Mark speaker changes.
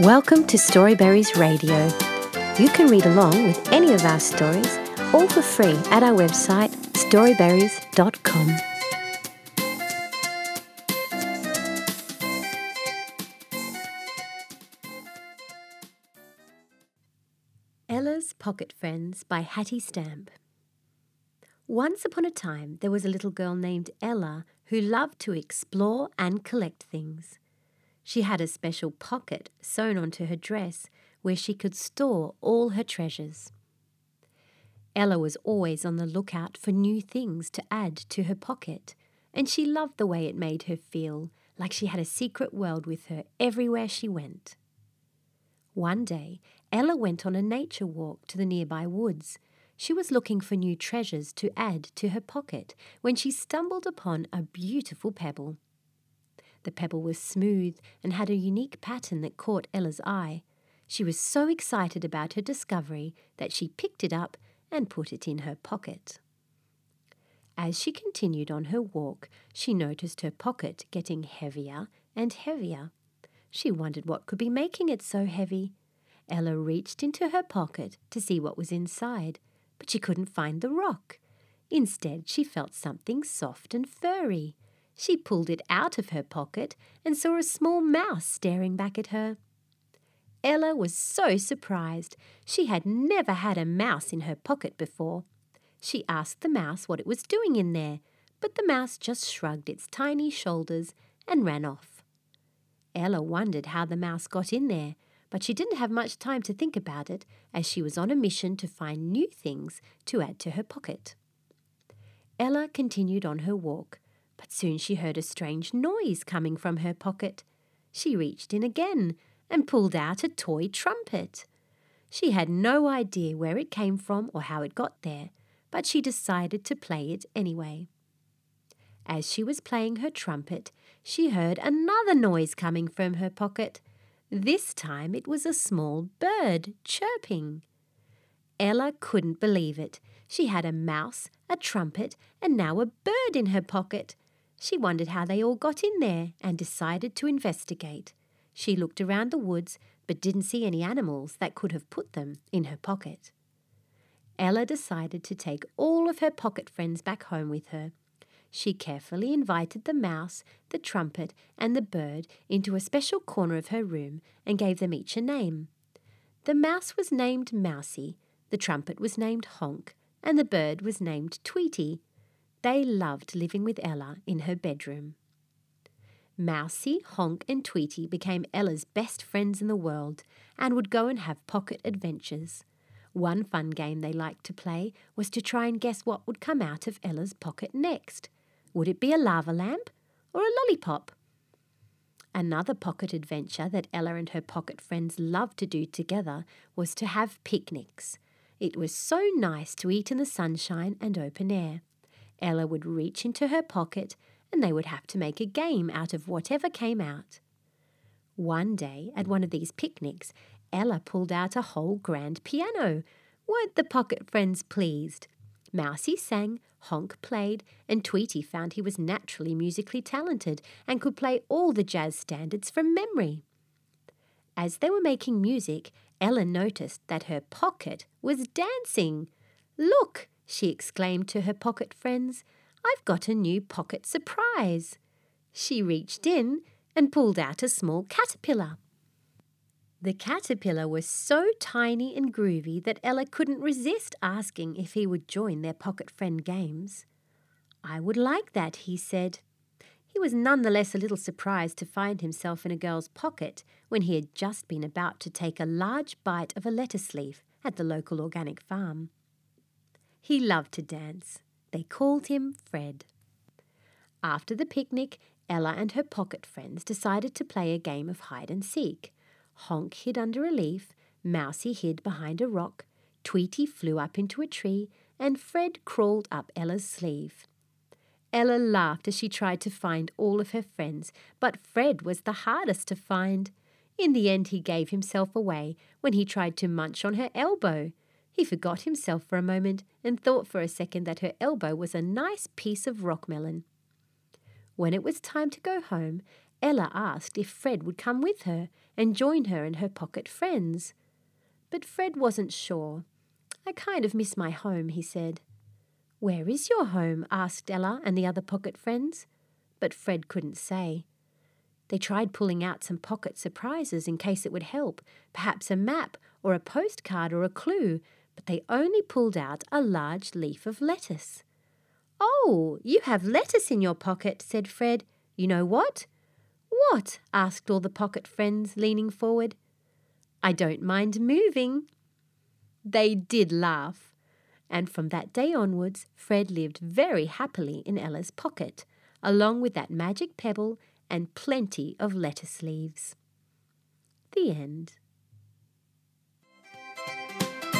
Speaker 1: Welcome to Storyberries Radio. You can read along with any of our stories, all for free at our website storyberries.com. Ella's Pocket Friends by Hattie Stamp. Once upon a time, there was a little girl named Ella who loved to explore and collect things. She had a special pocket sewn onto her dress where she could store all her treasures. Ella was always on the lookout for new things to add to her pocket, and she loved the way it made her feel like she had a secret world with her everywhere she went. One day, Ella went on a nature walk to the nearby woods. She was looking for new treasures to add to her pocket when she stumbled upon a beautiful pebble. The pebble was smooth and had a unique pattern that caught Ella's eye. She was so excited about her discovery that she picked it up and put it in her pocket. As she continued on her walk, she noticed her pocket getting heavier and heavier. She wondered what could be making it so heavy. Ella reached into her pocket to see what was inside, but she couldn't find the rock. Instead, she felt something soft and furry. She pulled it out of her pocket and saw a small mouse staring back at her. Ella was so surprised. She had never had a mouse in her pocket before. She asked the mouse what it was doing in there, but the mouse just shrugged its tiny shoulders and ran off. Ella wondered how the mouse got in there, but she didn't have much time to think about it as she was on a mission to find new things to add to her pocket. Ella continued on her walk, but soon she heard a strange noise coming from her pocket. She reached in again and pulled out a toy trumpet. She had no idea where it came from or how it got there, but she decided to play it anyway. As she was playing her trumpet, she heard another noise coming from her pocket. This time it was a small bird chirping. Ella couldn't believe it. She had a mouse, a trumpet, and now a bird in her pocket. She wondered how they all got in there and decided to investigate. She looked around the woods but didn't see any animals that could have put them in her pocket. Ella decided to take all of her pocket friends back home with her. She carefully invited the mouse, the trumpet, and the bird into a special corner of her room and gave them each a name. The mouse was named Mousie, the trumpet was named Honk, and the bird was named Tweety. They loved living with Ella in her bedroom. Mousie, Honk, and Tweety became Ella's best friends in the world and would go and have pocket adventures. One fun game they liked to play was to try and guess what would come out of Ella's pocket next. Would it be a lava lamp or a lollipop? Another pocket adventure that Ella and her pocket friends loved to do together was to have picnics. It was so nice to eat in the sunshine and open air. Ella would reach into her pocket and they would have to make a game out of whatever came out. One day, at one of these picnics, Ella pulled out a whole grand piano. Weren't the pocket friends pleased? Mousie sang, Honk played, and Tweety found he was naturally musically talented and could play all the jazz standards from memory. As they were making music, Ella noticed that her pocket was dancing. Look, she exclaimed to her pocket friends. I've got a new pocket surprise. She reached in and pulled out a small caterpillar. The caterpillar was so tiny and groovy that Ella couldn't resist asking if he would join their pocket friend games. I would like that, he said. He was none the less a little surprised to find himself in a girl's pocket when he had just been about to take a large bite of a lettuce leaf at the local organic farm. He loved to dance. They called him Fred. After the picnic, Ella and her pocket friends decided to play a game of hide and seek. Honk hid under a leaf, Mousie hid behind a rock, Tweety flew up into a tree, and Fred crawled up Ella's sleeve. Ella laughed as she tried to find all of her friends, but Fred was the hardest to find. In the end, he gave himself away when he tried to munch on her elbow. He forgot himself for a moment and thought for a second that her elbow was a nice piece of rock melon. When it was time to go home, Ella asked if Fred would come with her and join her and her pocket friends. But Fred wasn't sure. I kind of miss my home, he said. Where is your home? asked Ella and the other pocket friends. But Fred couldn't say. They tried pulling out some pocket surprises in case it would help, perhaps a map or a postcard or a clue, but they only pulled out a large leaf of lettuce. Oh, you have lettuce in your pocket, said Fred. You know what? What? asked all the pocket friends, leaning forward. I don't mind moving. They did laugh, and from that day onwards, Fred lived very happily in Ella's pocket, along with that magic pebble and plenty of lettuce leaves. The end.